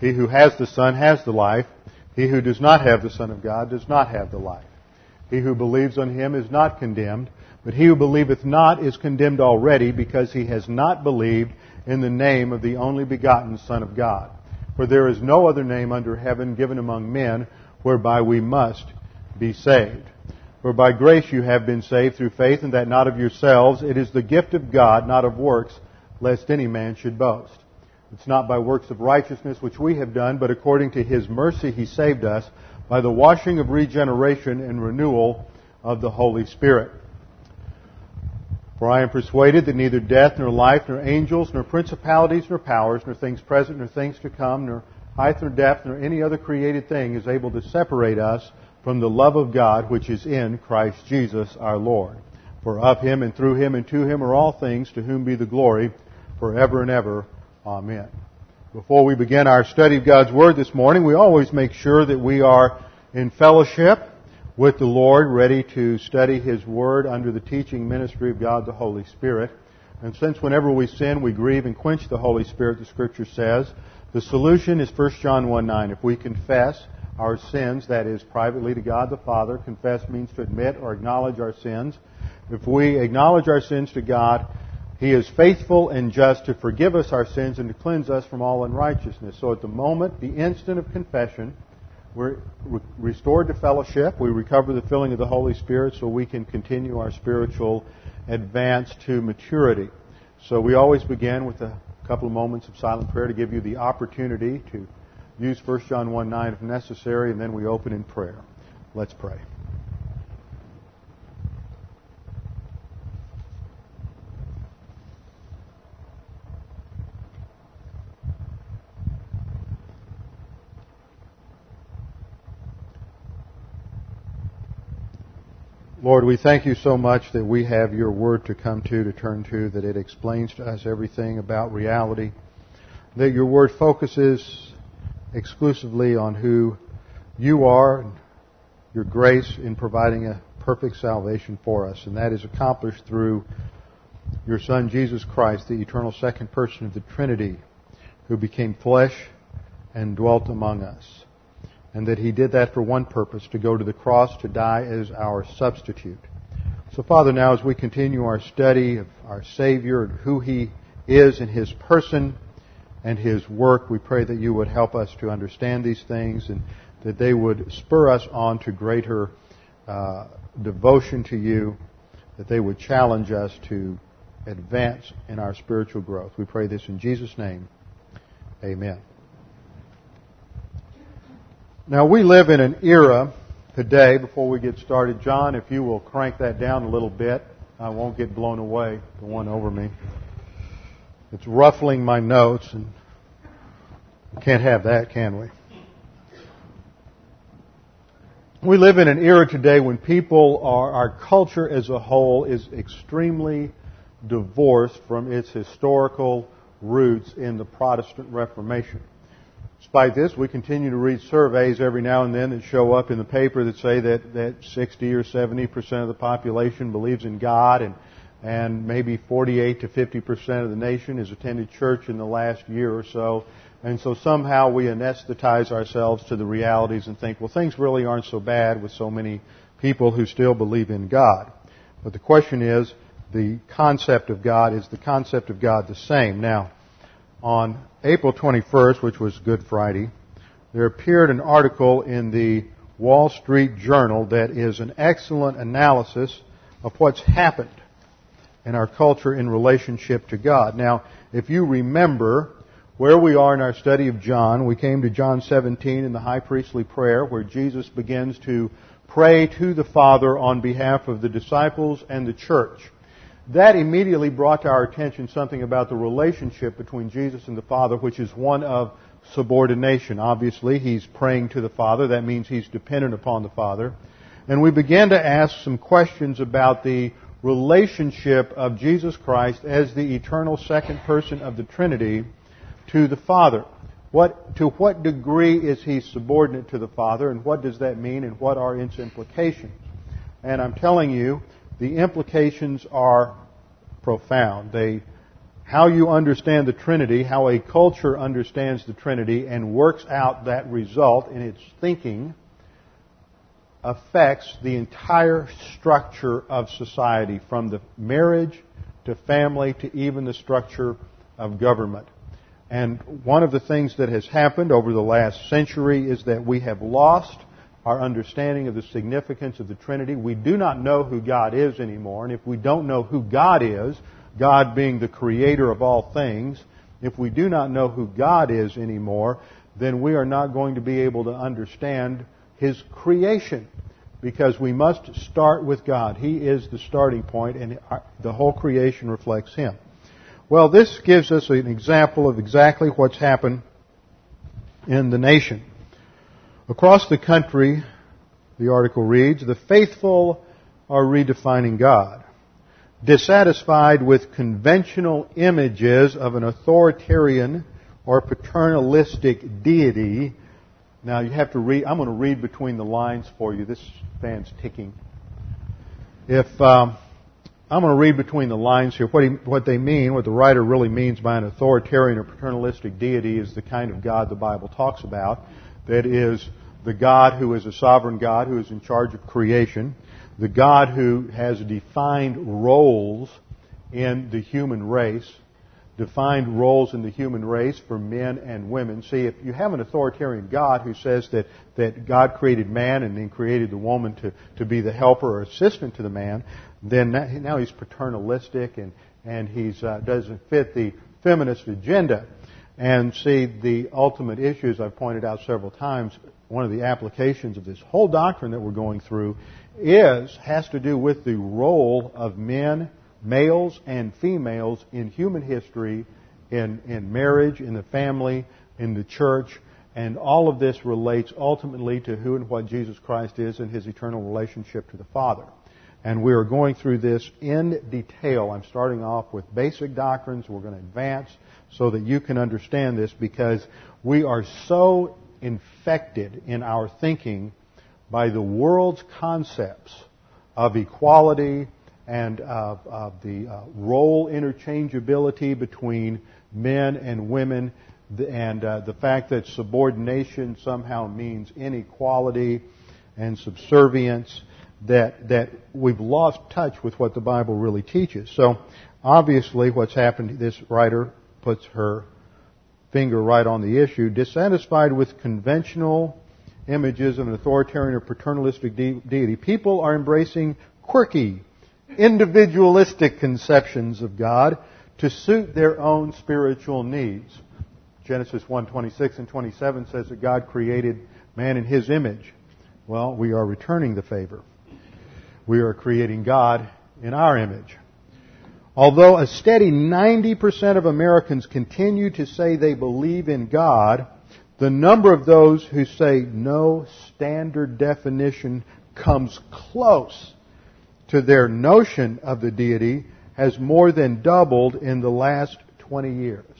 He who has the Son has the life. He who does not have the Son of God does not have the life. He who believes on him is not condemned, but he who believeth not is condemned already because he has not believed in the name of the only begotten Son of God. For there is no other name under heaven given among men whereby we must be saved. For by grace you have been saved through faith, and that not of yourselves. It is the gift of God, not of works, lest any man should boast. It's not by works of righteousness which we have done, but according to his mercy he saved us by the washing of regeneration and renewal of the Holy Spirit. For I am persuaded that neither death, nor life, nor angels, nor principalities, nor powers, nor things present, nor things to come, nor height, nor depth, nor any other created thing is able to separate us from the love of God which is in Christ Jesus our Lord. For of him and through him and to him are all things, to whom be the glory forever and ever. Amen. Before we begin our study of God's Word this morning, we always make sure that we are in fellowship with the Lord, ready to study His Word under the teaching ministry of God the Holy Spirit. And since whenever we sin, we grieve and quench the Holy Spirit, the Scripture says, the solution is 1 John 1 9. If we confess our sins, that is, privately to God the Father, confess means to admit or acknowledge our sins. If we acknowledge our sins to God, He is faithful and just to forgive us our sins and to cleanse us from all unrighteousness. So at the moment, the instant of confession, we're restored to fellowship. We recover the filling of the Holy Spirit so we can continue our spiritual advance to maturity. So we always begin with a couple of moments of silent prayer to give you the opportunity to use 1 John 1 9 if necessary, and then we open in prayer. Let's pray. Lord, we thank you so much that we have your word to come to, to turn to, that it explains to us everything about reality, that your word focuses exclusively on who you are your grace in providing a perfect salvation for us, and that is accomplished through your Son, Jesus Christ, the eternal second person of the Trinity, who became flesh and dwelt among us and that he did that for one purpose, to go to the cross to die as our substitute. So Father, now as we continue our study of our Savior and who he is in his person and his work, we pray that you would help us to understand these things and that they would spur us on to greater uh, devotion to you, that they would challenge us to advance in our spiritual growth. We pray this in Jesus' name. Amen. Now, we live in an era today, before we get started, John, if you will crank that down a little bit, I won't get blown away, the one over me. It's ruffling my notes, and we can't have that, can we? We live in an era today when people are, our culture as a whole is extremely divorced from its historical roots in the Protestant Reformation. Despite this, we continue to read surveys every now and then that show up in the paper that say that, that 60 or 70 percent of the population believes in God and, and maybe 48 to 50 percent of the nation has attended church in the last year or so. And so somehow we anesthetize ourselves to the realities and think, well, things really aren't so bad with so many people who still believe in God. But the question is, the concept of God, is the concept of God the same? Now, on April 21st, which was Good Friday, there appeared an article in the Wall Street Journal that is an excellent analysis of what's happened in our culture in relationship to God. Now, if you remember where we are in our study of John, we came to John 17 in the high priestly prayer where Jesus begins to pray to the Father on behalf of the disciples and the church that immediately brought to our attention something about the relationship between Jesus and the Father, which is one of subordination. Obviously, he's praying to the Father. That means he's dependent upon the Father. And we began to ask some questions about the relationship of Jesus Christ as the eternal second person of the Trinity to the Father. What, to what degree is he subordinate to the Father, and what does that mean, and what are its implications? And I'm telling you, the implications are profound. They how you understand the Trinity, how a culture understands the Trinity and works out that result in its thinking affects the entire structure of society from the marriage to family to even the structure of government. And one of the things that has happened over the last century is that we have lost our understanding of the significance of the Trinity. We do not know who God is anymore. And if we don't know who God is, God being the creator of all things, if we do not know who God is anymore, then we are not going to be able to understand His creation. Because we must start with God. He is the starting point, and the whole creation reflects Him. Well, this gives us an example of exactly what's happened in the nation. Across the country, the article reads, the faithful are redefining God dissatisfied with conventional images of an authoritarian or paternalistic deity. Now you have to read, I'm going to read between the lines for you. This fan's ticking. If, um, I'm going to read between the lines here. What, he, what they mean, what the writer really means by an authoritarian or paternalistic deity is the kind of God the Bible talks about. That is the God who is a sovereign God who is in charge of creation the God who has defined roles in the human race, defined roles in the human race for men and women. See, if you have an authoritarian God who says that, that God created man and then created the woman to, to be the helper or assistant to the man, then now he's paternalistic and, and he uh, doesn't fit the feminist agenda. And see, the ultimate issue, as I've pointed out several times, one of the applications of this whole doctrine that we're going through is, has to do with the role of men, males and females in human history, in, in marriage, in the family, in the church, and all of this relates ultimately to who and what Jesus Christ is and his eternal relationship to the Father. And we are going through this in detail. I'm starting off with basic doctrines. We're going to advance so that you can understand this because we are so infected in our thinking by the world's concepts of equality and of, of the uh, role interchangeability between men and women and uh, the fact that subordination somehow means inequality and subservience that that we've lost touch with what the Bible really teaches. So obviously what's happened this writer puts her finger right on the issue dissatisfied with conventional images of an authoritarian or paternalistic de- deity. People are embracing quirky, individualistic conceptions of God to suit their own spiritual needs. Genesis 1:26 and 27 says that God created man in his image. Well, we are returning the favor. We are creating God in our image. Although a steady 90% of Americans continue to say they believe in God, the number of those who say no standard definition comes close to their notion of the deity has more than doubled in the last 20 years.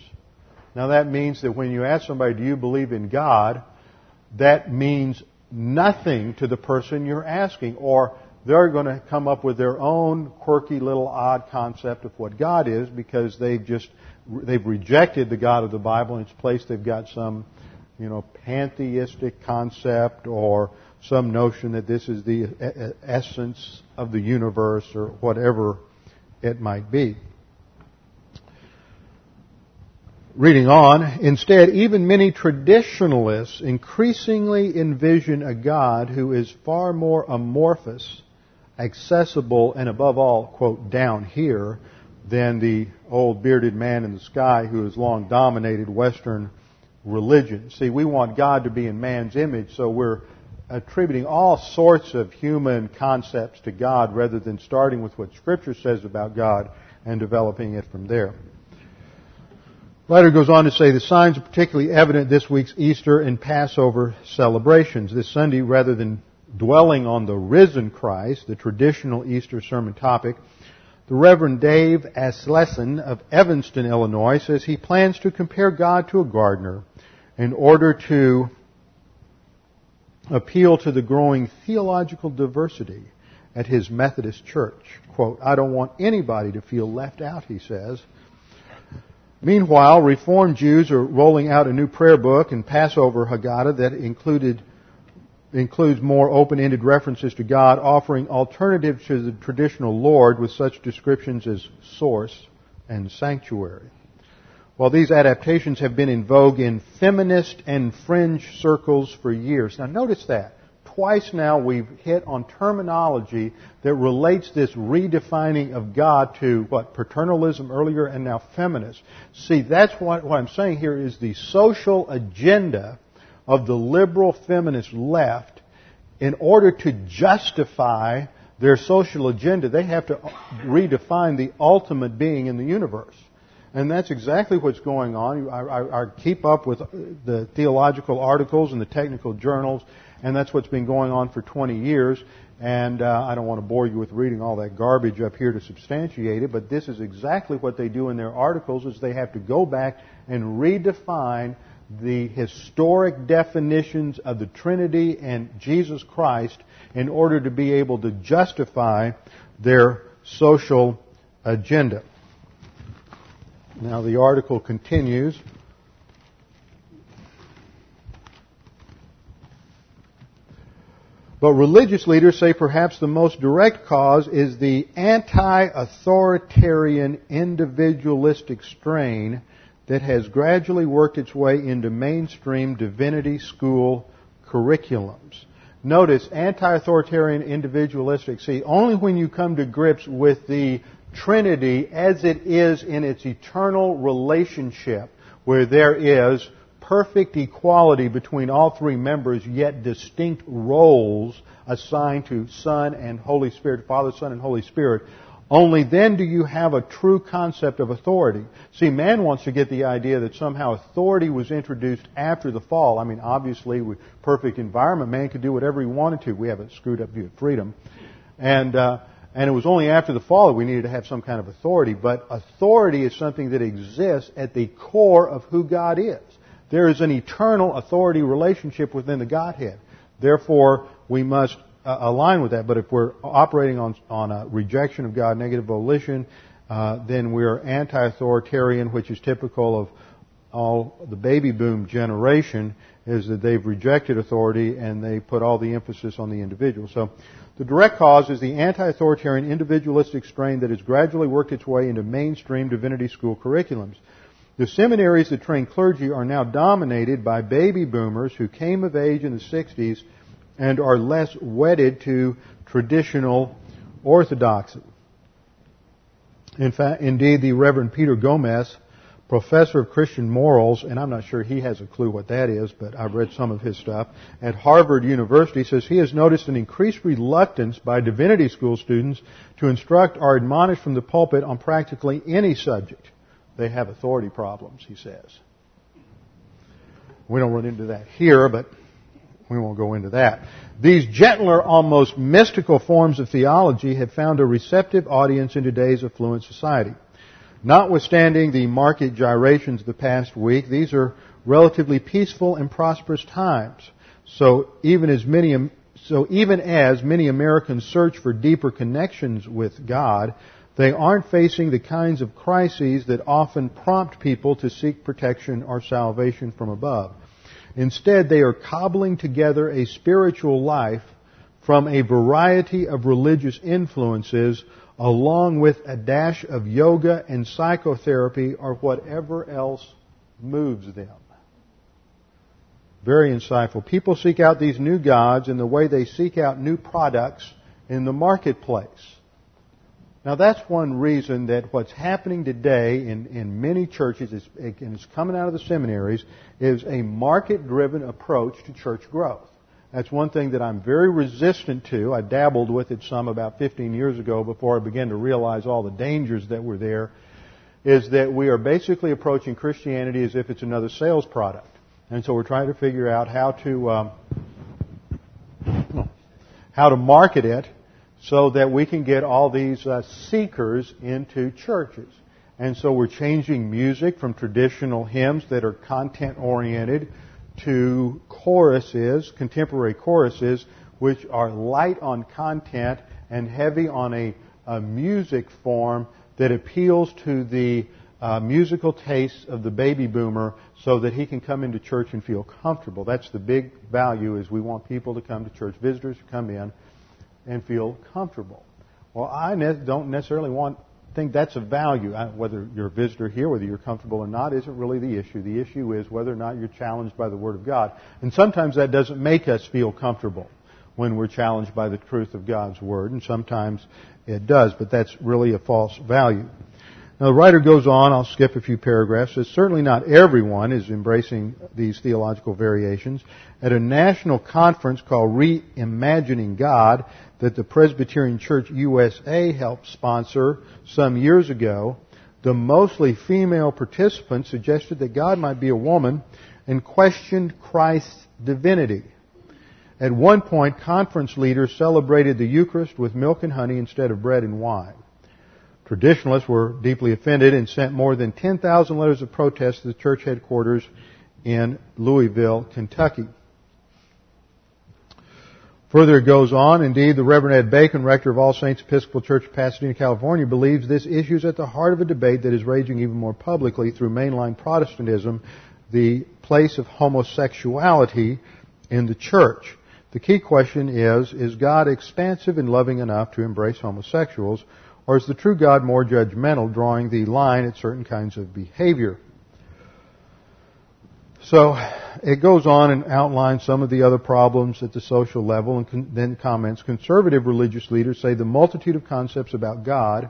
Now that means that when you ask somebody, do you believe in God? That means nothing to the person you're asking, or they're going to come up with their own quirky little odd concept of what God is because they've just, they've rejected the God of the Bible. In its place, they've got some you know, pantheistic concept or some notion that this is the essence of the universe or whatever it might be. Reading on, instead, even many traditionalists increasingly envision a God who is far more amorphous, accessible, and above all, quote, down here, than the old bearded man in the sky who has long dominated Western religion. See, we want God to be in man's image, so we're attributing all sorts of human concepts to God rather than starting with what Scripture says about God and developing it from there. Letter goes on to say the signs are particularly evident this week's Easter and Passover celebrations. This Sunday, rather than dwelling on the risen Christ, the traditional Easter sermon topic, the Reverend Dave Asleson of Evanston, Illinois says he plans to compare God to a gardener in order to appeal to the growing theological diversity at his Methodist church. Quote, I don't want anybody to feel left out, he says. Meanwhile, Reformed Jews are rolling out a new prayer book and Passover Haggadah that included, includes more open-ended references to God, offering alternatives to the traditional Lord with such descriptions as source and sanctuary. While these adaptations have been in vogue in feminist and fringe circles for years. Now notice that. Twice now we've hit on terminology that relates this redefining of God to what? Paternalism earlier and now feminist. See, that's what, what I'm saying here is the social agenda of the liberal feminist left in order to justify their social agenda, they have to redefine the ultimate being in the universe. And that's exactly what's going on. I, I, I, keep up with the theological articles and the technical journals, and that's what's been going on for 20 years. And uh, I don't want to bore you with reading all that garbage up here to substantiate it, but this is exactly what they do in their articles: is they have to go back and redefine the historic definitions of the Trinity and Jesus Christ in order to be able to justify their social agenda. Now the article continues. But religious leaders say perhaps the most direct cause is the anti-authoritarian individualistic strain that has gradually worked its way into mainstream divinity school curriculums. Notice anti-authoritarian individualistic. See, only when you come to grips with the Trinity as it is in its eternal relationship, where there is perfect equality between all three members, yet distinct roles assigned to Son and Holy Spirit, Father, Son, and Holy Spirit, only then do you have a true concept of authority. See, man wants to get the idea that somehow authority was introduced after the fall. I mean, obviously, with perfect environment, man could do whatever he wanted to. We have a screwed up view of freedom. And, uh, and it was only after the fall that we needed to have some kind of authority. But authority is something that exists at the core of who God is. There is an eternal authority relationship within the Godhead. Therefore, we must uh, align with that. But if we're operating on, on a rejection of God, negative volition, uh, then we're anti-authoritarian, which is typical of all the baby boom generation, is that they've rejected authority and they put all the emphasis on the individual. So the direct cause is the anti-authoritarian individualistic strain that has gradually worked its way into mainstream divinity school curriculums. The seminaries that train clergy are now dominated by baby boomers who came of age in the 60s and are less wedded to traditional orthodoxy. In fact, indeed, the Reverend Peter Gomes professor of Christian morals, and I'm not sure he has a clue what that is, but I've read some of his stuff, at Harvard University says he has noticed an increased reluctance by divinity school students to instruct or admonish from the pulpit on practically any subject. They have authority problems, he says. We don't run into that here, but we won't go into that. These gentler, almost mystical forms of theology have found a receptive audience in today's affluent society. Notwithstanding the market gyrations of the past week, these are relatively peaceful and prosperous times. So even as many, so even as many Americans search for deeper connections with God, they aren't facing the kinds of crises that often prompt people to seek protection or salvation from above. Instead, they are cobbling together a spiritual life from a variety of religious influences along with a dash of yoga and psychotherapy or whatever else moves them. Very insightful. People seek out these new gods in the way they seek out new products in the marketplace. Now that's one reason that what's happening today in, in many churches, is, and it's coming out of the seminaries, is a market-driven approach to church growth. That's one thing that I'm very resistant to. I dabbled with it some about 15 years ago before I began to realize all the dangers that were there. Is that we are basically approaching Christianity as if it's another sales product. And so we're trying to figure out how to, um, how to market it so that we can get all these uh, seekers into churches. And so we're changing music from traditional hymns that are content oriented to choruses, contemporary choruses, which are light on content and heavy on a, a music form that appeals to the uh, musical tastes of the baby boomer so that he can come into church and feel comfortable. That's the big value is we want people to come to church, visitors to come in and feel comfortable. Well, I ne- don't necessarily want think that's a value. Uh, whether you're a visitor here, whether you're comfortable or not, isn't really the issue. The issue is whether or not you're challenged by the Word of God. And sometimes that doesn't make us feel comfortable when we're challenged by the truth of God's Word, and sometimes it does, but that's really a false value. Now the writer goes on, I'll skip a few paragraphs, says certainly not everyone is embracing these theological variations. At a national conference called Reimagining God that the Presbyterian Church USA helped sponsor some years ago, the mostly female participants suggested that God might be a woman and questioned Christ's divinity. At one point, conference leaders celebrated the Eucharist with milk and honey instead of bread and wine. Traditionalists were deeply offended and sent more than 10,000 letters of protest to the church headquarters in Louisville, Kentucky. Further it goes on, indeed, the Reverend Ed Bacon, rector of All Saints Episcopal Church Pasadena, California, believes this issue is at the heart of a debate that is raging even more publicly through mainline Protestantism, the place of homosexuality in the church. The key question is, is God expansive and loving enough to embrace homosexuals, or is the true God more judgmental, drawing the line at certain kinds of behavior? So it goes on and outlines some of the other problems at the social level and con- then comments conservative religious leaders say the multitude of concepts about God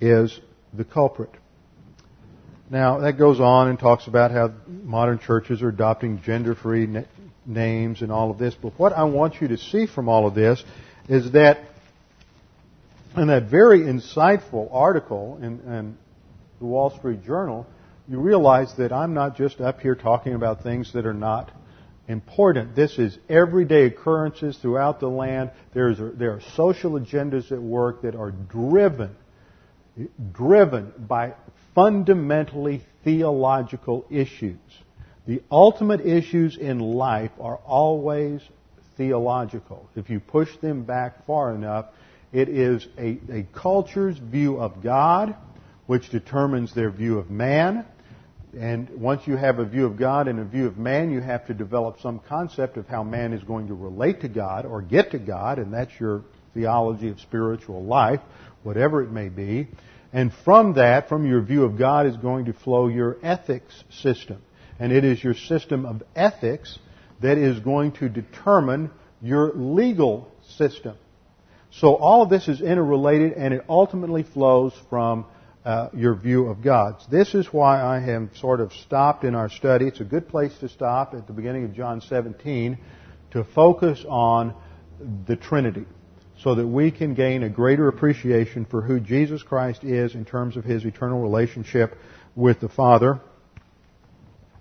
is the culprit. Now that goes on and talks about how modern churches are adopting gender-free na- names and all of this. But what I want you to see from all of this is that in that very insightful article in, in the Wall Street Journal, you realize that I'm not just up here talking about things that are not important. This is everyday occurrences throughout the land. There's there are social agendas at work that are driven, driven by fundamentally theological issues. The ultimate issues in life are always theological. If you push them back far enough, it is a, a culture's view of God, which determines their view of man. And once you have a view of God and a view of man, you have to develop some concept of how man is going to relate to God or get to God, and that's your theology of spiritual life, whatever it may be. And from that, from your view of God, is going to flow your ethics system. And it is your system of ethics that is going to determine your legal system. So all of this is interrelated and it ultimately flows from uh, your view of God. This is why I have sort of stopped in our study. It's a good place to stop at the beginning of John 17 to focus on the Trinity so that we can gain a greater appreciation for who Jesus Christ is in terms of his eternal relationship with the Father.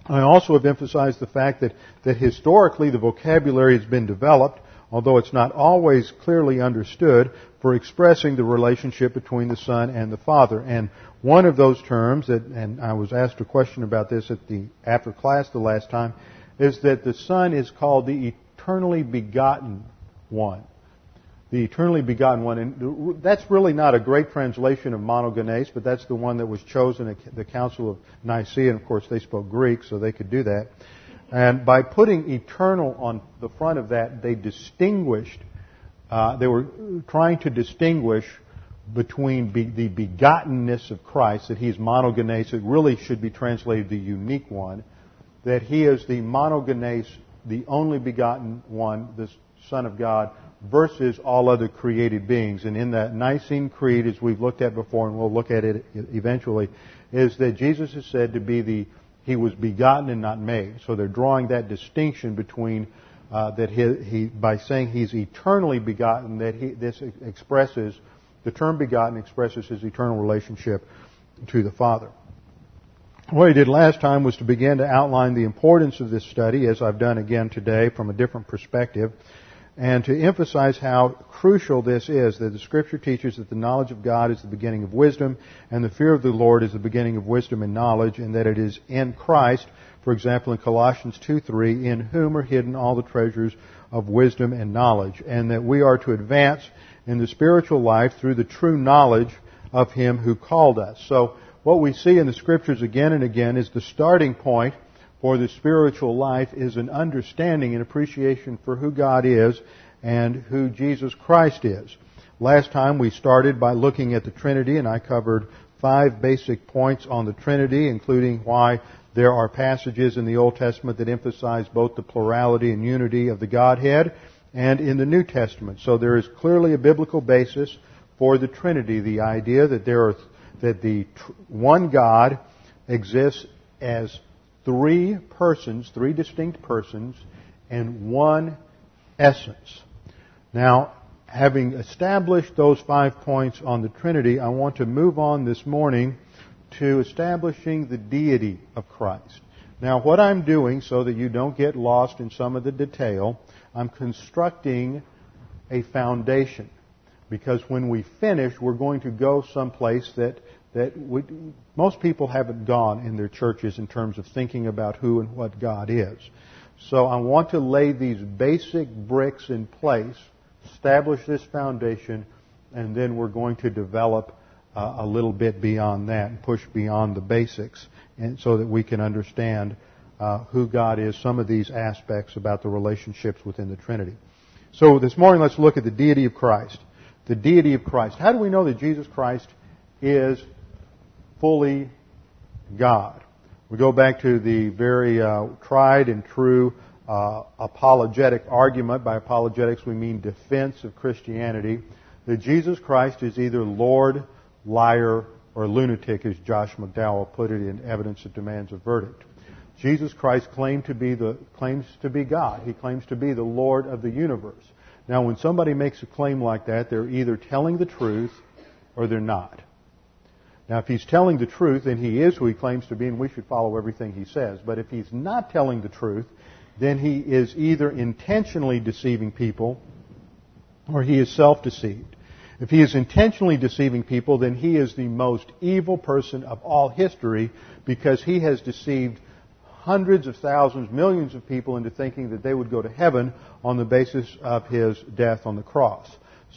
I also have emphasized the fact that, that historically the vocabulary has been developed although it's not always clearly understood, for expressing the relationship between the Son and the Father. And one of those terms, that, and I was asked a question about this at the after class the last time, is that the Son is called the eternally begotten one. The eternally begotten one. And that's really not a great translation of monogenes, but that's the one that was chosen at the Council of Nicaea. And of course, they spoke Greek, so they could do that. And by putting eternal on the front of that, they distinguished, uh, they were trying to distinguish between be, the begottenness of Christ, that he's monogenes, it really should be translated the unique one, that he is the monogenes, the only begotten one, the Son of God, versus all other created beings. And in that Nicene Creed, as we've looked at before, and we'll look at it eventually, is that Jesus is said to be the he was begotten and not made. So they're drawing that distinction between uh, that he, he, by saying he's eternally begotten, that he, this expresses the term begotten expresses his eternal relationship to the Father. What he did last time was to begin to outline the importance of this study, as I've done again today from a different perspective and to emphasize how crucial this is that the scripture teaches that the knowledge of God is the beginning of wisdom and the fear of the Lord is the beginning of wisdom and knowledge and that it is in Christ, for example in Colossians 2:3, in whom are hidden all the treasures of wisdom and knowledge and that we are to advance in the spiritual life through the true knowledge of him who called us. So what we see in the scriptures again and again is the starting point for the spiritual life is an understanding and appreciation for who God is and who Jesus Christ is. Last time we started by looking at the Trinity and I covered five basic points on the Trinity, including why there are passages in the Old Testament that emphasize both the plurality and unity of the Godhead and in the New Testament. So there is clearly a biblical basis for the Trinity, the idea that there are, that the one God exists as three persons, three distinct persons, and one essence. Now, having established those five points on the Trinity, I want to move on this morning to establishing the deity of Christ. Now, what I'm doing, so that you don't get lost in some of the detail, I'm constructing a foundation. Because when we finish, we're going to go someplace that, that we, most people haven't gone in their churches in terms of thinking about who and what God is. So I want to lay these basic bricks in place, establish this foundation, and then we're going to develop uh, a little bit beyond that and push beyond the basics and so that we can understand uh, who God is, some of these aspects about the relationships within the Trinity. So this morning let's look at the deity of Christ. The deity of Christ. How do we know that Jesus Christ is fully God? We go back to the very uh, tried and true uh, apologetic argument. By apologetics we mean defense of Christianity. That Jesus Christ is either Lord, liar, or lunatic, as Josh McDowell put it in Evidence That Demands a Verdict. Jesus Christ claimed to be the, claims to be God. He claims to be the Lord of the universe. Now, when somebody makes a claim like that, they're either telling the truth or they're not. Now, if he's telling the truth, then he is who he claims to be, and we should follow everything he says. But if he's not telling the truth, then he is either intentionally deceiving people or he is self-deceived. If he is intentionally deceiving people, then he is the most evil person of all history because he has deceived hundreds of thousands, millions of people into thinking that they would go to heaven on the basis of his death on the cross.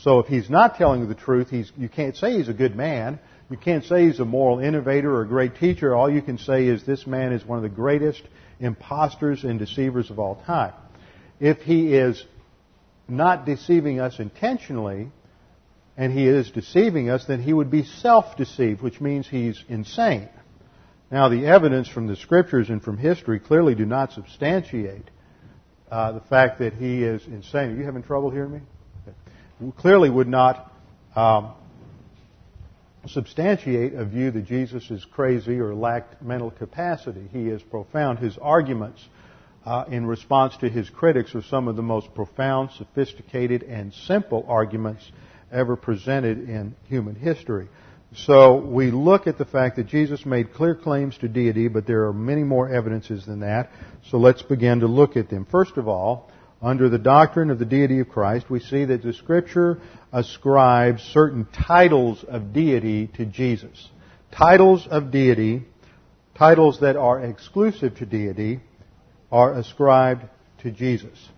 So if he's not telling the truth, you can't say he's a good man. You can't say he's a moral innovator or a great teacher. All you can say is this man is one of the greatest impostors and deceivers of all time. If he is not deceiving us intentionally, and he is deceiving us, then he would be self-deceived, which means he's insane. Now, the evidence from the scriptures and from history clearly do not substantiate uh, the fact that he is insane. Are you having trouble hearing me? Okay. Clearly would not um, substantiate a view that Jesus is crazy or lacked mental capacity. He is profound. His arguments uh, in response to his critics are some of the most profound, sophisticated, and simple arguments ever presented in human history. So we look at the fact that Jesus made clear claims to deity, but there are many more evidences than that. So let's begin to look at them. First of all, under the doctrine of the deity of Christ, we see that the scripture ascribes certain titles of deity to Jesus. Titles of deity, titles that are exclusive to deity, are ascribed to Jesus.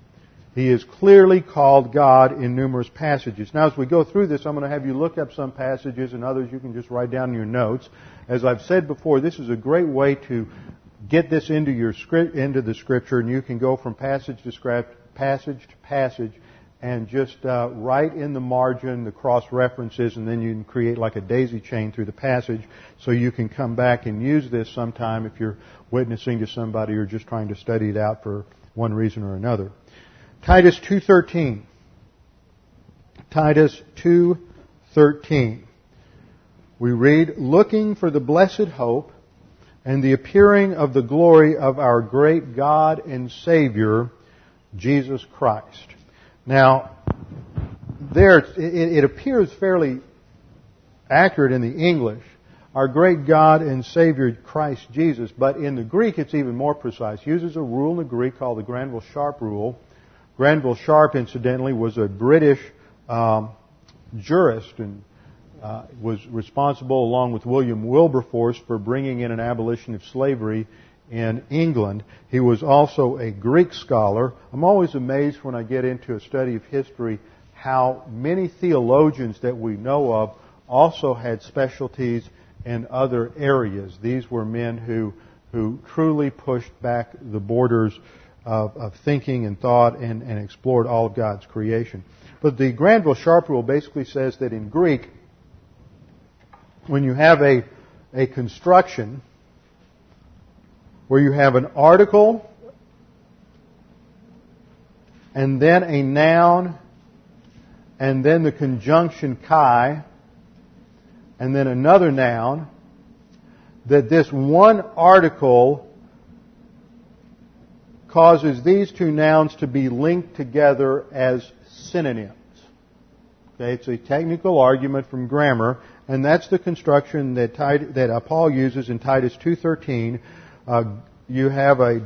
He is clearly called God in numerous passages. Now, as we go through this, I'm going to have you look up some passages and others you can just write down in your notes. As I've said before, this is a great way to get this into your into the scripture, and you can go from passage to script, passage to passage, and just uh, write in the margin the cross references, and then you can create like a daisy chain through the passage, so you can come back and use this sometime if you're witnessing to somebody or just trying to study it out for one reason or another. Titus 2:13. Titus 2:13. We read, "Looking for the blessed hope and the appearing of the glory of our great God and Savior, Jesus Christ." Now, there it, appears fairly accurate in the English, our great God and Savior Christ Jesus, but in the Greek it's even more precise. It uses a rule in the Greek called the Granville Sharp rule Granville Sharp, incidentally, was a British um, jurist and uh, was responsible, along with William Wilberforce, for bringing in an abolition of slavery in England. He was also a Greek scholar. I'm always amazed when I get into a study of history how many theologians that we know of also had specialties in other areas. These were men who, who truly pushed back the borders of, of thinking and thought and, and explored all of God's creation. But the Granville Sharp rule basically says that in Greek, when you have a, a construction where you have an article and then a noun and then the conjunction kai and then another noun, that this one article causes these two nouns to be linked together as synonyms. Okay, it's a technical argument from grammar, and that's the construction that, that uh, Paul uses in Titus 2.13. Uh, you have a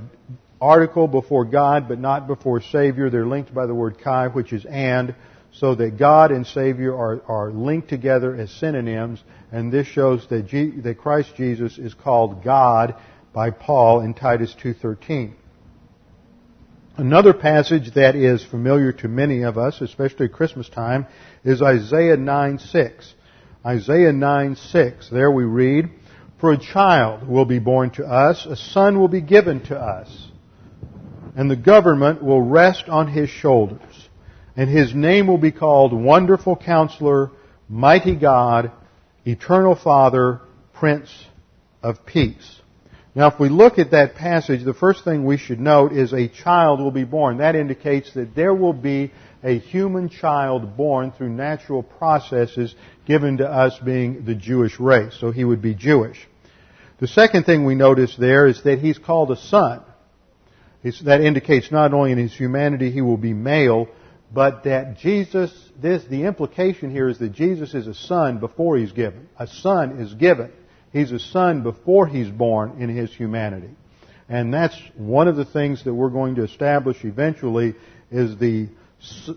article before God, but not before Savior. They're linked by the word kai, which is and, so that God and Savior are, are linked together as synonyms, and this shows that, G, that Christ Jesus is called God by Paul in Titus 2.13. Another passage that is familiar to many of us, especially Christmas time, is Isaiah 9:6. Isaiah 9:6. There we read, "For a child will be born to us, a son will be given to us, and the government will rest on his shoulders, and his name will be called Wonderful Counselor, Mighty God, Eternal Father, Prince of Peace." Now, if we look at that passage, the first thing we should note is a child will be born. That indicates that there will be a human child born through natural processes given to us being the Jewish race. So he would be Jewish. The second thing we notice there is that he's called a son. that indicates not only in his humanity he will be male, but that Jesus, this, the implication here is that Jesus is a son before he's given. A son is given. He's a son before he's born in his humanity. And that's one of the things that we're going to establish eventually is the,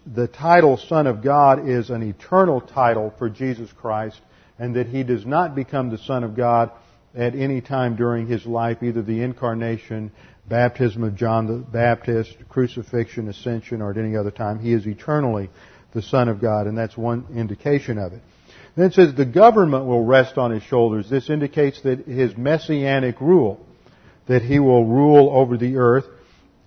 the title Son of God is an eternal title for Jesus Christ and that he does not become the Son of God at any time during his life, either the incarnation, baptism of John the Baptist, crucifixion, ascension, or at any other time. He is eternally the Son of God, and that's one indication of it. Then it says the government will rest on his shoulders. This indicates that his messianic rule, that he will rule over the earth,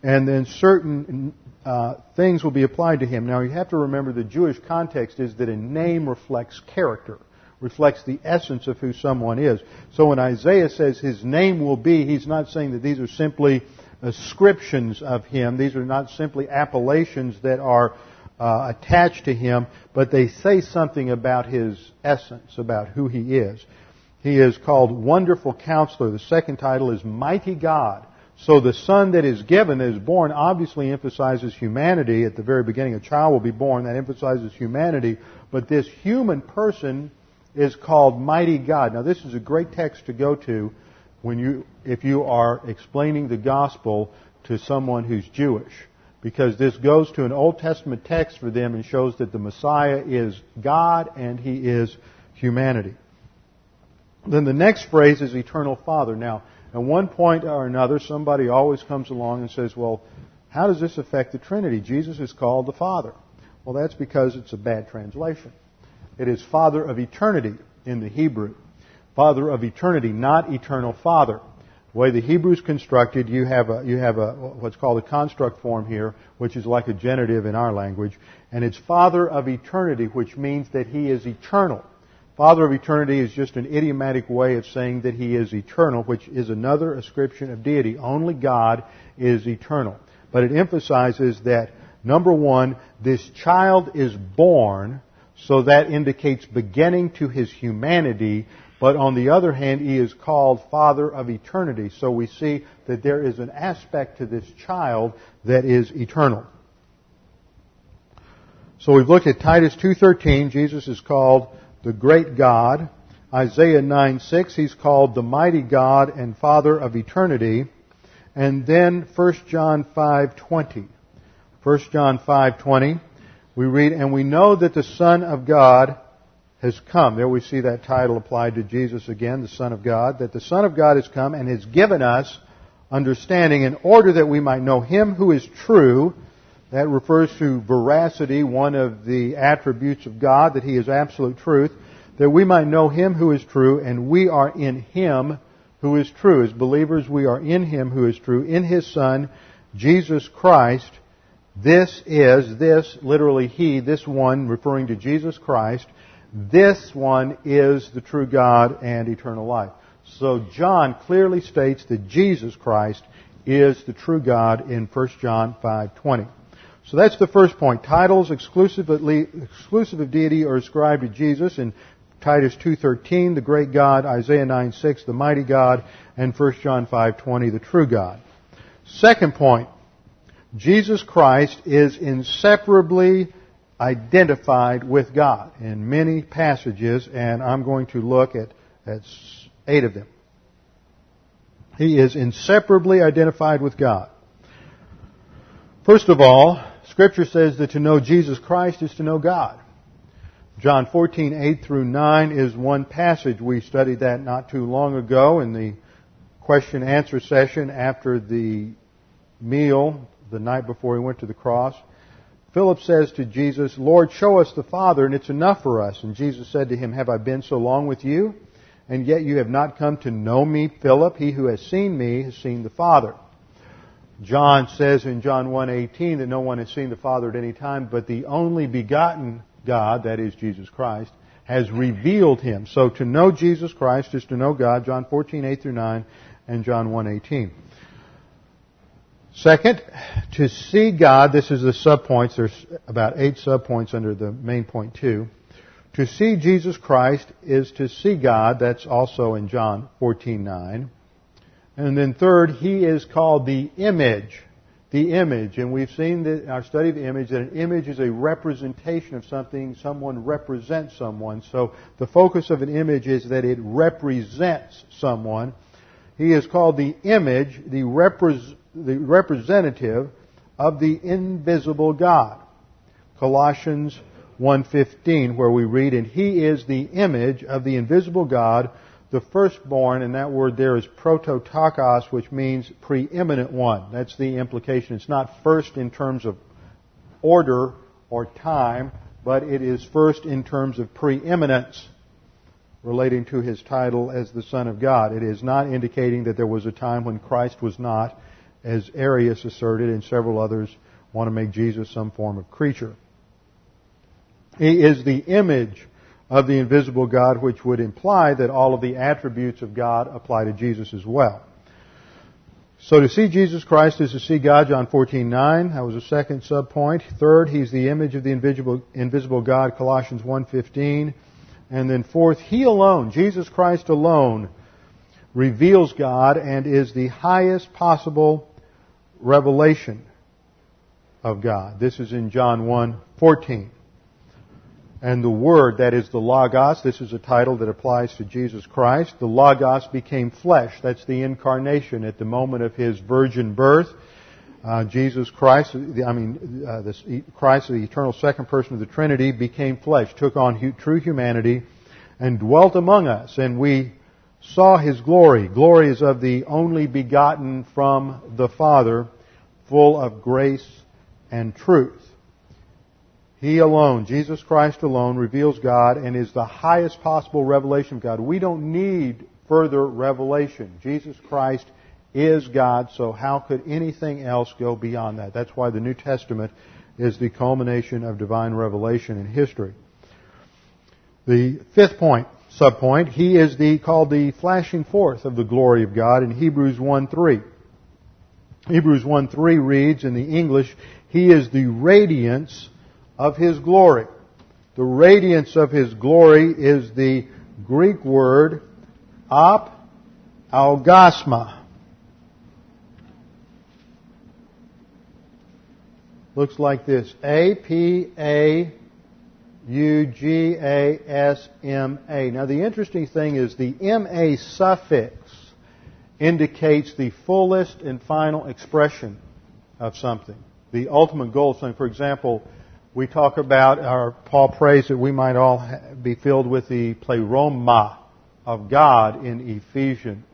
and then certain uh, things will be applied to him. Now you have to remember the Jewish context is that a name reflects character, reflects the essence of who someone is. So when Isaiah says his name will be, he's not saying that these are simply ascriptions of him. These are not simply appellations that are uh, attached to him, but they say something about his essence, about who he is. He is called Wonderful Counselor. The second title is Mighty God. So the son that is given, that is born, obviously emphasizes humanity. At the very beginning, a child will be born. That emphasizes humanity. But this human person is called Mighty God. Now, this is a great text to go to when you, if you are explaining the gospel to someone who's Jewish because this goes to an Old Testament text for them and shows that the Messiah is God and He is humanity. Then the next phrase is eternal Father. Now, at one point or another, somebody always comes along and says, well, how does this affect the Trinity? Jesus is called the Father. Well, that's because it's a bad translation. It is Father of eternity in the Hebrew. Father of eternity, not eternal Father. The way the Hebrew's constructed, you have a, you have a, what's called a construct form here, which is like a genitive in our language, and it's Father of eternity, which means that He is eternal. Father of eternity is just an idiomatic way of saying that He is eternal, which is another ascription of deity. Only God is eternal. But it emphasizes that, number one, this child is born, so that indicates beginning to His humanity, but on the other hand, he is called Father of eternity. So we see that there is an aspect to this child that is eternal. So we've looked at Titus 2.13. Jesus is called the great God. Isaiah 9.6, he's called the mighty God and Father of eternity. And then 1 John 5.20. 1 John 5.20, we read, And we know that the Son of God has come. There we see that title applied to Jesus again, the Son of God, that the Son of God has come and has given us understanding in order that we might know Him who is true. That refers to veracity, one of the attributes of God, that He is absolute truth. that we might know him who is true, and we are in him who is true. As believers, we are in him who is true, in his Son, Jesus Christ. This is, this, literally he, this one, referring to Jesus Christ, this one is the true God and eternal life. So John clearly states that Jesus Christ is the true God in 1 John 5:20. So that's the first point. Titles exclusive of deity are ascribed to Jesus in Titus 2:13, the great God, Isaiah 9:6, the mighty God, and 1 John 5:20, the true God. Second point, Jesus Christ is inseparably identified with God in many passages, and I'm going to look at, at eight of them. He is inseparably identified with God. First of all, Scripture says that to know Jesus Christ is to know God. John 14, 8 through 9 is one passage. We studied that not too long ago in the question answer session after the meal the night before he went to the cross. Philip says to Jesus, Lord, show us the Father, and it's enough for us. And Jesus said to him, Have I been so long with you? And yet you have not come to know me, Philip. He who has seen me has seen the Father. John says in John 1.18 that no one has seen the Father at any time, but the only begotten God, that is Jesus Christ, has revealed him. So to know Jesus Christ is to know God, John 14, 8 through 9, and John 1.18. Second, to see God, this is the subpoints, there's about eight subpoints under the main point two. To see Jesus Christ is to see God, that's also in John 14.9. And then third, He is called the image. The image. And we've seen that in our study of image that an image is a representation of something. Someone represents someone. So the focus of an image is that it represents someone. He is called the image, the repres- the representative of the invisible God. Colossians 1:15 where we read and he is the image of the invisible God the firstborn and that word there is prototokos which means preeminent one. That's the implication. It's not first in terms of order or time but it is first in terms of preeminence relating to his title as the son of God. It is not indicating that there was a time when Christ was not as Arius asserted, and several others want to make Jesus some form of creature. He is the image of the invisible God, which would imply that all of the attributes of God apply to Jesus as well. So to see Jesus Christ is to see God, John 14:9. That was a second subpoint. Third, he's the image of the invisible, invisible God, Colossians 1:15. And then fourth, he alone, Jesus Christ alone, reveals God and is the highest possible revelation of God. This is in John 1, 14. And the Word, that is the Logos, this is a title that applies to Jesus Christ. The Logos became flesh. That's the incarnation at the moment of His virgin birth. Uh, Jesus Christ, I mean, uh, this, Christ, the eternal second person of the Trinity, became flesh, took on hu- true humanity, and dwelt among us. And we saw his glory. Glory is of the only begotten from the Father, full of grace and truth. He alone, Jesus Christ alone, reveals God and is the highest possible revelation of God. We don't need further revelation. Jesus Christ is God, so how could anything else go beyond that? That's why the New Testament is the culmination of divine revelation in history. The fifth point, subpoint, he is the, called the flashing forth of the glory of God in Hebrews 1.3. Hebrews 1.3 reads in the English, He is the radiance of His glory. The radiance of His glory is the Greek word op algasma. Looks like this. A P A U-G-A-S-M-A. Now the interesting thing is the M-A suffix indicates the fullest and final expression of something. The ultimate goal of something. For example, we talk about, or Paul prays that we might all be filled with the pleroma of God in Ephesians.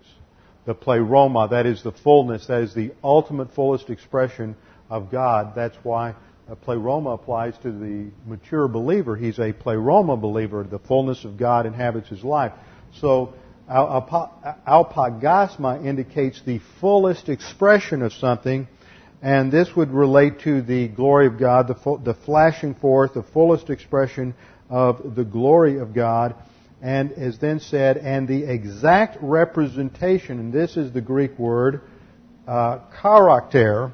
The pleroma, that is the fullness, that is the ultimate fullest expression of God. That's why A pleroma applies to the mature believer. He's a pleroma believer. The fullness of God inhabits his life. So apaugasma indicates the fullest expression of something, and this would relate to the glory of God, the, the flashing forth, the fullest expression of the glory of God, and is then said, and the exact representation, and this is the Greek word, uh, character,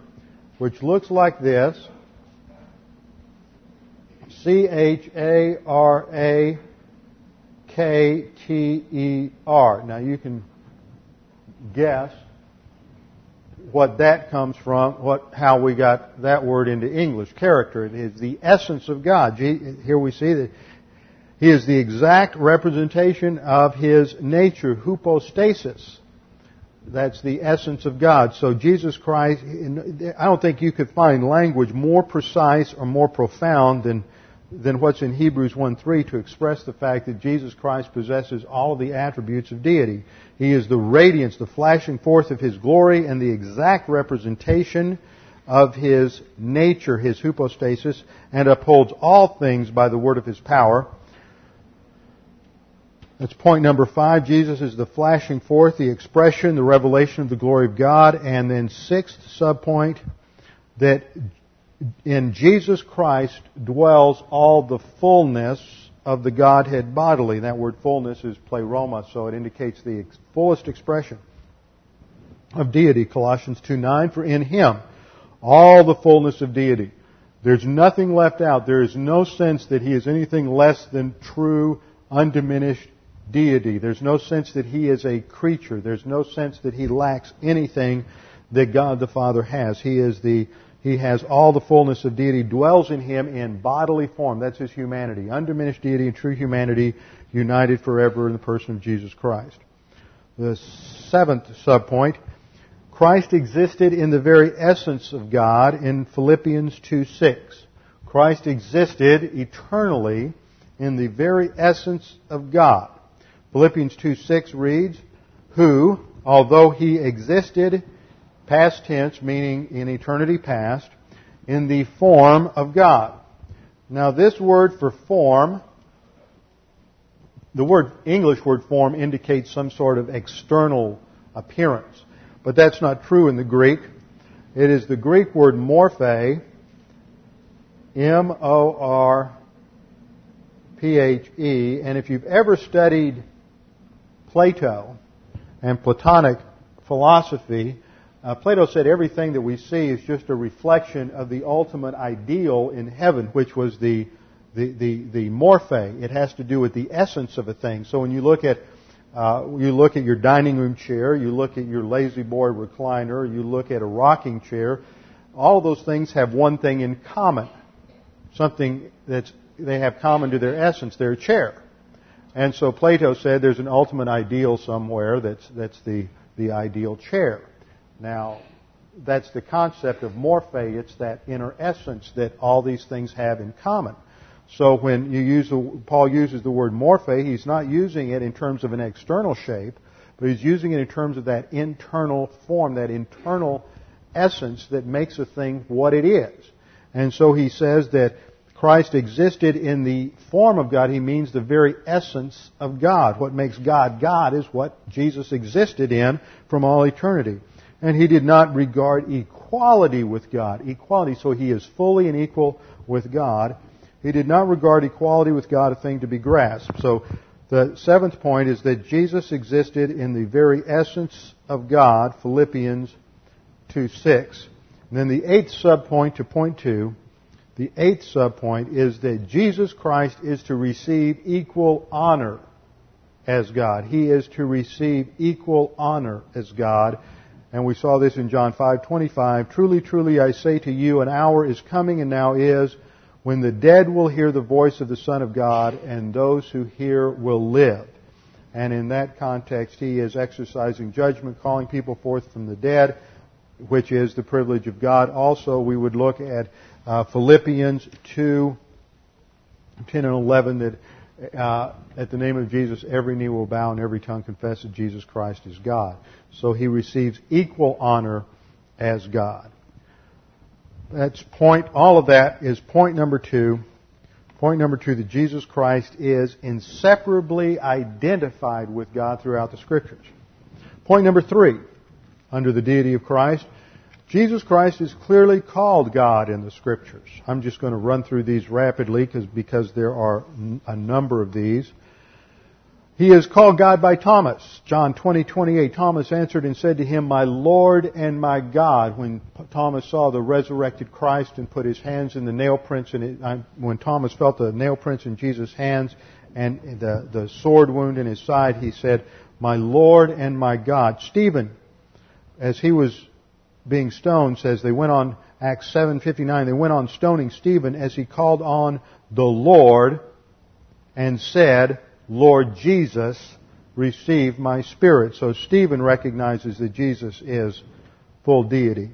which looks like this. C H A R A K T E R. Now you can guess what that comes from, what, how we got that word into English. Character. It is the essence of God. Here we see that He is the exact representation of His nature, hypostasis. That's the essence of God. So Jesus Christ, I don't think you could find language more precise or more profound than than what's in Hebrews 1:3 to express the fact that Jesus Christ possesses all of the attributes of deity. He is the radiance, the flashing forth of his glory, and the exact representation of his nature, his hypostasis, and upholds all things by the word of his power. That's point number five. Jesus is the flashing forth, the expression, the revelation of the glory of God. And then sixth subpoint, that in Jesus Christ dwells all the fullness of the Godhead bodily. That word fullness is pleroma, so it indicates the fullest expression of deity. Colossians 2.9, for in Him all the fullness of deity. There's nothing left out. There is no sense that He is anything less than true, undiminished deity. There's no sense that He is a creature. There's no sense that He lacks anything that God the Father has. He is the he has all the fullness of deity, dwells in him in bodily form. That's his humanity. Undiminished deity and true humanity united forever in the person of Jesus Christ. The seventh subpoint, Christ existed in the very essence of God in Philippians 2.6. Christ existed eternally in the very essence of God. Philippians 2.6 reads, who, although he existed past tense, meaning in eternity past, in the form of God. Now this word for form, the word, English word form indicates some sort of external appearance. But that's not true in the Greek. It is the Greek word morphe, M-O-R-P-H-E, and if you've ever studied Plato and Platonic philosophy, uh, Plato said everything that we see is just a reflection of the ultimate ideal in heaven, which was the, the, the, the morphe. It has to do with the essence of a thing. So when you look at uh, you look at your dining room chair, you look at your La-Z-Boy recliner, you look at a rocking chair, all those things have one thing in common. Something that's they have common to their essence, their chair. And so Plato said there's an ultimate ideal somewhere that's that's the the ideal chair. Now, that's the concept of morphe. It's that inner essence that all these things have in common. So when you use the, Paul uses the word morphe, he's not using it in terms of an external shape, but he's using it in terms of that internal form, that internal essence that makes a thing what it is. And so he says that Christ existed in the form of God. He means the very essence of God. What makes God God is what Jesus existed in from all eternity. And he did not regard equality with God. Equality, so he is fully and equal with God. He did not regard equality with God a thing to be grasped. So the seventh point is that Jesus existed in the very essence of God, Philippians 2 6. And then the eighth subpoint to point to, the eighth subpoint is that Jesus Christ is to receive equal honor as God. He is to receive equal honor as God. And we saw this in John 5:25. Truly, truly, I say to you, an hour is coming and now is when the dead will hear the voice of the Son of God, and those who hear will live. And in that context, he is exercising judgment, calling people forth from the dead, which is the privilege of God. Also, we would look at uh, Philippians 2, 10 and 11, that uh, at the name of Jesus, every knee will bow and every tongue confess that Jesus Christ is God. So he receives equal honor as God. That's point, all of that is point number two. Point number two, that Jesus Christ is inseparably identified with God throughout the Scriptures. Point number three, under the deity of Christ, Jesus Christ is clearly called God in the Scriptures. I'm just going to run through these rapidly because, there are a number of these. He is called God by Thomas. John 20, 28. Thomas answered and said to him, My Lord and my God. When Thomas saw the resurrected Christ and put his hands in the nail prints, and when Thomas felt the nail prints in Jesus' hands and the, the sword wound in his side, he said, My Lord and my God. Stephen, as he was being stoned, says they went on, Acts 7.59, they went on stoning Stephen as he called on the Lord and said, Lord Jesus, receive my spirit. So Stephen recognizes that Jesus is full deity.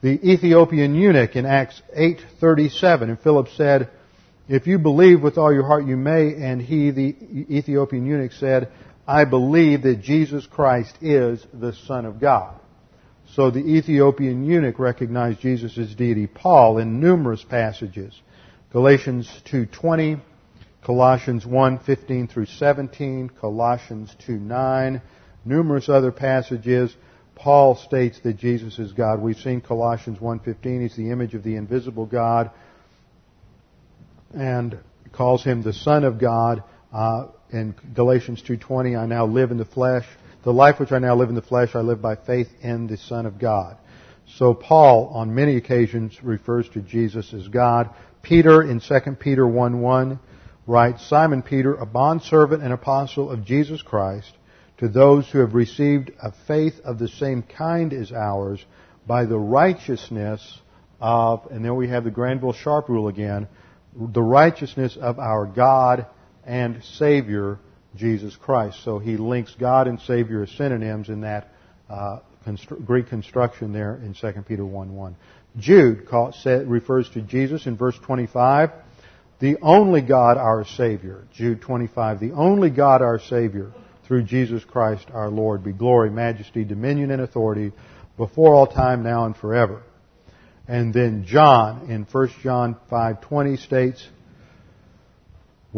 The Ethiopian eunuch in Acts 8:37 and Philip said, "If you believe with all your heart you may." And he the Ethiopian eunuch said, "I believe that Jesus Christ is the son of God." So the Ethiopian eunuch recognized Jesus deity. Paul in numerous passages. Galatians 2:20 Colossians 1, 15 through 17, Colossians 2, 9, numerous other passages. Paul states that Jesus is God. We've seen Colossians 1:15. He's the image of the invisible God, and calls him the Son of God. Uh, in Galatians 2:20, I now live in the flesh. The life which I now live in the flesh, I live by faith in the Son of God. So Paul, on many occasions, refers to Jesus as God. Peter in 2 Peter 1:1 writes, Simon Peter, a bondservant and apostle of Jesus Christ, to those who have received a faith of the same kind as ours, by the righteousness of, and then we have the Granville Sharp rule again, the righteousness of our God and Savior, Jesus Christ. So he links God and Savior as synonyms in that uh, constru- Greek construction there in 2 Peter 1 1. Jude call, refers to Jesus in verse 25 the only God our Savior, Jude 25, the only God our Savior through Jesus Christ our Lord be glory, majesty, dominion, and authority before all time, now and forever. And then John in 1 John 5:20 states,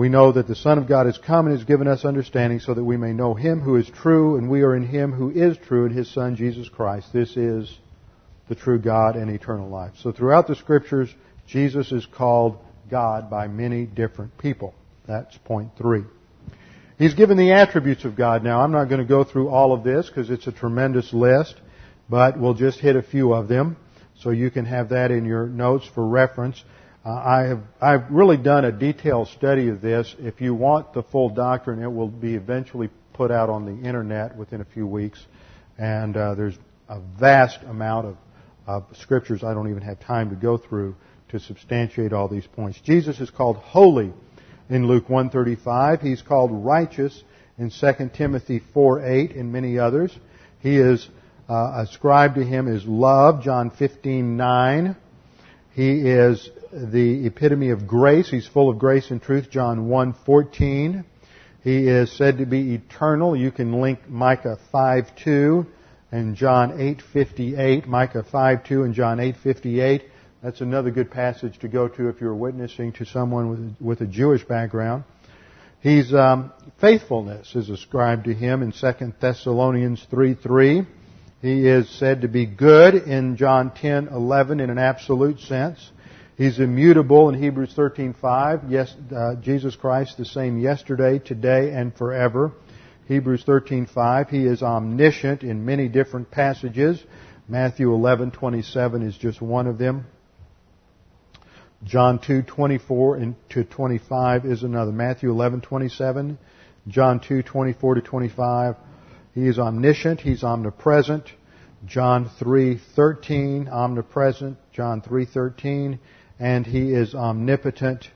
we know that the Son of God has come and has given us understanding so that we may know Him who is true and we are in Him who is true in His Son Jesus Christ. This is the true God and eternal life. So throughout the scriptures, Jesus is called God by many different people. That's point three. He's given the attributes of God. Now, I'm not going to go through all of this because it's a tremendous list, but we'll just hit a few of them so you can have that in your notes for reference. Uh, I have I've really done a detailed study of this. If you want the full doctrine, it will be eventually put out on the internet within a few weeks, and uh, there's a vast amount of, of scriptures I don't even have time to go through to substantiate all these points. Jesus is called holy in Luke 135. He's called righteous in 2 Timothy 4:8 and many others. He is uh, ascribed to him as love, John 15:9. He is the epitome of grace. He's full of grace and truth, John 1:14. He is said to be eternal. You can link Micah 5:2 and John 8:58, Micah 5:2 and John 8:58 that's another good passage to go to if you're witnessing to someone with, with a Jewish background. He's um, faithfulness is ascribed to him in 2 Thessalonians 3:3. He is said to be good in John 10:11 in an absolute sense. He's immutable in Hebrews 13:5. Yes, uh, Jesus Christ the same yesterday, today, and forever. Hebrews 13:5. He is omniscient in many different passages. Matthew 11:27 is just one of them. John 2, 24 to 25 is another. Matthew 11:27, John 2, 24 to 25. He is omniscient. He's omnipresent. John 3:13, omnipresent. John 3, 13. And he is omnipotent.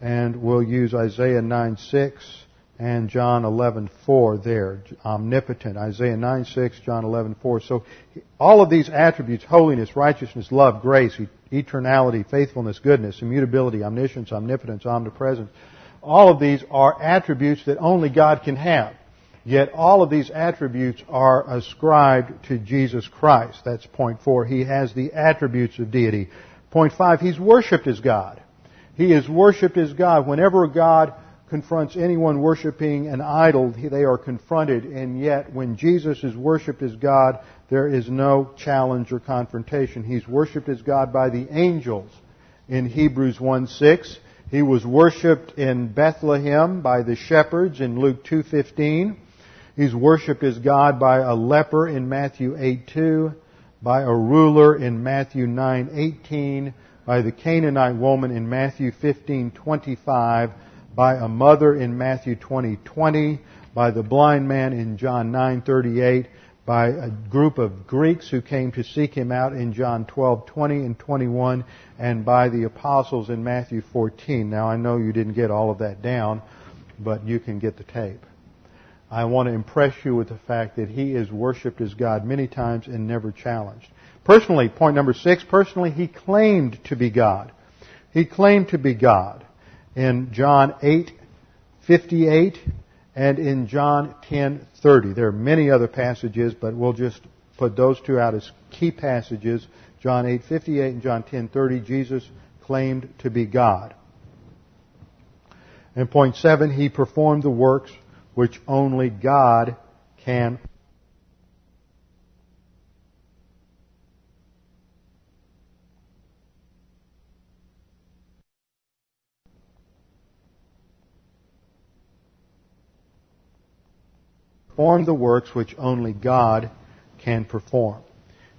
And we'll use Isaiah 9, 6 and John 11:4 there, omnipotent. Isaiah 9:6, John 11:4. So all of these attributes, holiness, righteousness, love, grace, eternality, faithfulness, goodness, immutability, omniscience, omnipotence, omnipresence, all of these are attributes that only God can have. Yet all of these attributes are ascribed to Jesus Christ. That's point four. He has the attributes of deity. Point five, he's worshipped as God. He is worshipped as God. Whenever God confronts anyone worshiping an idol, they are confronted, and yet when Jesus is worshipped as God, there is no challenge or confrontation. He's worshipped as God by the angels in Hebrews 1 6. He was worshipped in Bethlehem by the shepherds in Luke 2.15. He's worshipped as God by a leper in Matthew 8.2, by a ruler in Matthew 9.18, by the Canaanite woman in Matthew 15.25, by a mother in Matthew 20.20, by the blind man in John 9.38, by a group of Greeks who came to seek him out in John 12:20 and 21 and by the apostles in Matthew 14. Now I know you didn't get all of that down, but you can get the tape. I want to impress you with the fact that he is worshiped as God many times and never challenged. Personally, point number 6, personally he claimed to be God. He claimed to be God. In John 8:58 and in John 10:30. There are many other passages, but we'll just put those two out as key passages. John 8:58 and John 10:30 Jesus claimed to be God. And point 7 he performed the works which only God can perform the works which only God can perform.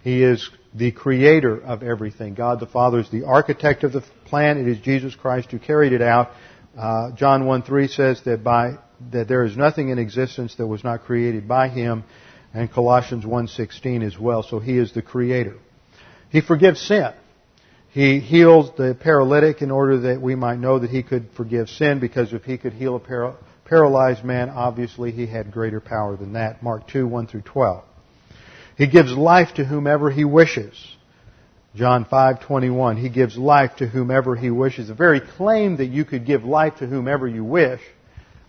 He is the creator of everything. God the Father is the architect of the plan. It is Jesus Christ who carried it out. Uh, John 1 3 says that by that there is nothing in existence that was not created by him, and Colossians 1:16 as well. So he is the creator. He forgives sin. He heals the paralytic in order that we might know that he could forgive sin because if he could heal a paralyzed man, obviously he had greater power than that. Mark 2, 1 through 12. He gives life to whomever he wishes. John 5:21 He gives life to whomever he wishes. The very claim that you could give life to whomever you wish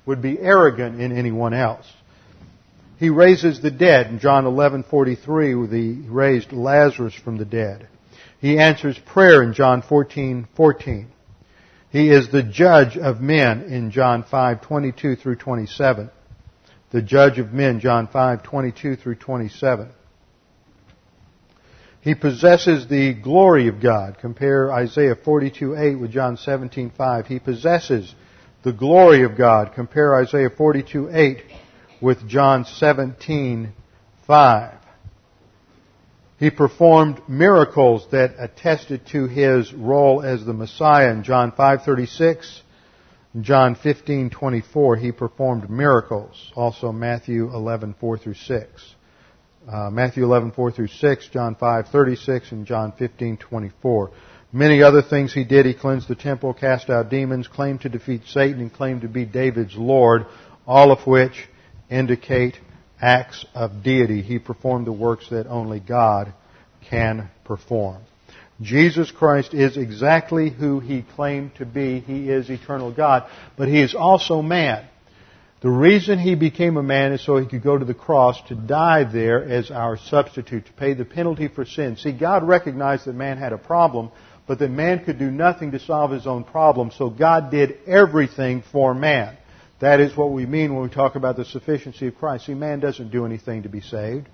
would be arrogant in anyone else. He raises the dead in John 11:43 he raised Lazarus from the dead. He answers prayer in John 14:14. He is the judge of men in John 5:22 through 27. The judge of men, John 5:22 through 27. He possesses the glory of God. Compare Isaiah 42:8 with John 17:5. He possesses the glory of God. Compare Isaiah 42:8 with John 17:5. He performed miracles that attested to his role as the Messiah in John 5:36, John 15:24. He performed miracles. Also Matthew 11:4 through 6. Uh, Matthew 11:4 through 6, John 5:36, and John 15:24. Many other things he did. He cleansed the temple, cast out demons, claimed to defeat Satan, and claimed to be David's Lord. All of which indicate acts of deity. He performed the works that only God can perform. Jesus Christ is exactly who he claimed to be. He is eternal God, but he is also man. The reason he became a man is so he could go to the cross to die there as our substitute, to pay the penalty for sin. See, God recognized that man had a problem, but that man could do nothing to solve his own problem, so God did everything for man. That is what we mean when we talk about the sufficiency of Christ. See, man doesn't do anything to be saved.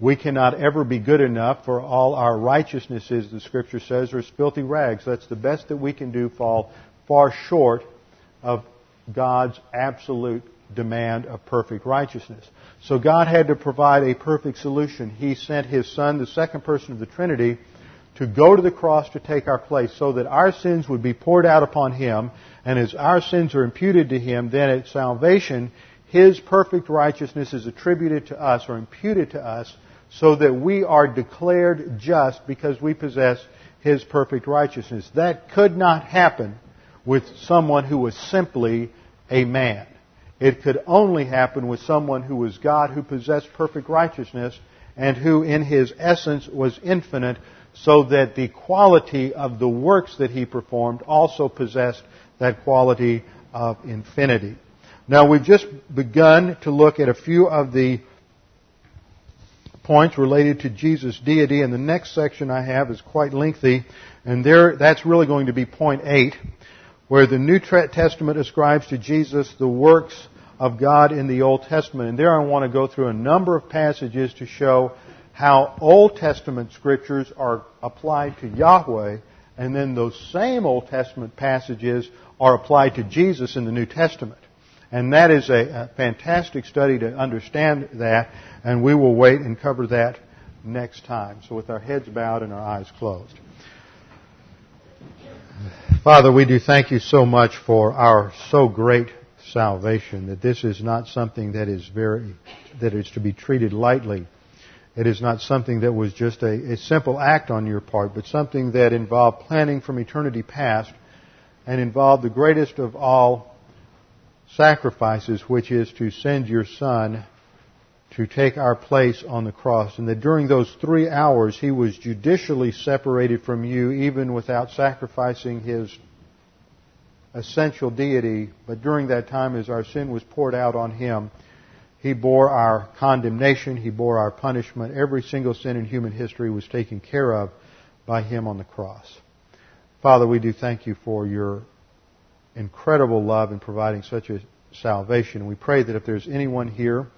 We cannot ever be good enough for all our righteousnesses, the scripture says, are filthy rags. That's the best that we can do fall far short of God's absolute demand of perfect righteousness. So God had to provide a perfect solution. He sent His Son, the second person of the Trinity, to go to the cross to take our place so that our sins would be poured out upon Him and as our sins are imputed to Him, then at salvation, His perfect righteousness is attributed to us or imputed to us so that we are declared just because we possess His perfect righteousness. That could not happen with someone who was simply a man. It could only happen with someone who was God, who possessed perfect righteousness, and who in His essence was infinite, so that the quality of the works that He performed also possessed that quality of infinity. Now we've just begun to look at a few of the points related to Jesus' deity, and the next section I have is quite lengthy, and there, that's really going to be point eight, where the New Testament ascribes to Jesus the works of God in the Old Testament. And there I want to go through a number of passages to show how Old Testament scriptures are applied to Yahweh, and then those same Old Testament passages are applied to Jesus in the New Testament. And that is a, a fantastic study to understand that, and we will wait and cover that next time. So with our heads bowed and our eyes closed. Father, we do thank you so much for our so great salvation, that this is not something that is very, that is to be treated lightly. It is not something that was just a, a simple act on your part, but something that involved planning from eternity past and involved the greatest of all sacrifices, which is to send your Son to take our place on the cross. And that during those three hours, He was judicially separated from you, even without sacrificing His essential deity. But during that time, as our sin was poured out on Him, He bore our condemnation, He bore our punishment. Every single sin in human history was taken care of by Him on the cross. Father, we do thank you for your incredible love in providing such a salvation. We pray that if there's anyone here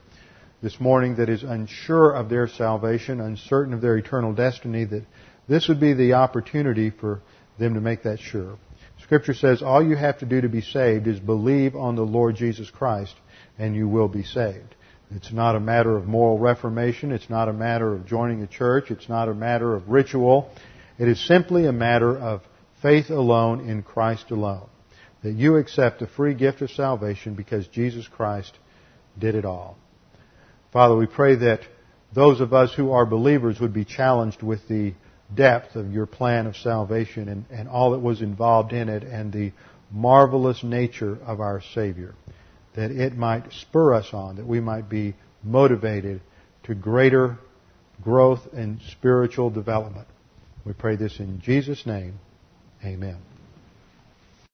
this morning that is unsure of their salvation, uncertain of their eternal destiny, that this would be the opportunity for them to make that sure. Scripture says all you have to do to be saved is believe on the Lord Jesus Christ and you will be saved. It's not a matter of moral reformation. It's not a matter of joining a church. It's not a matter of ritual. It is simply a matter of faith alone in Christ alone that you accept the free gift of salvation because Jesus Christ did it all. Father, we pray that those of us who are believers would be challenged with the depth of your plan of salvation and, and all that was involved in it and the marvelous nature of our Savior. That it might spur us on, that we might be motivated to greater growth and spiritual development. We pray this in Jesus' name. Amen.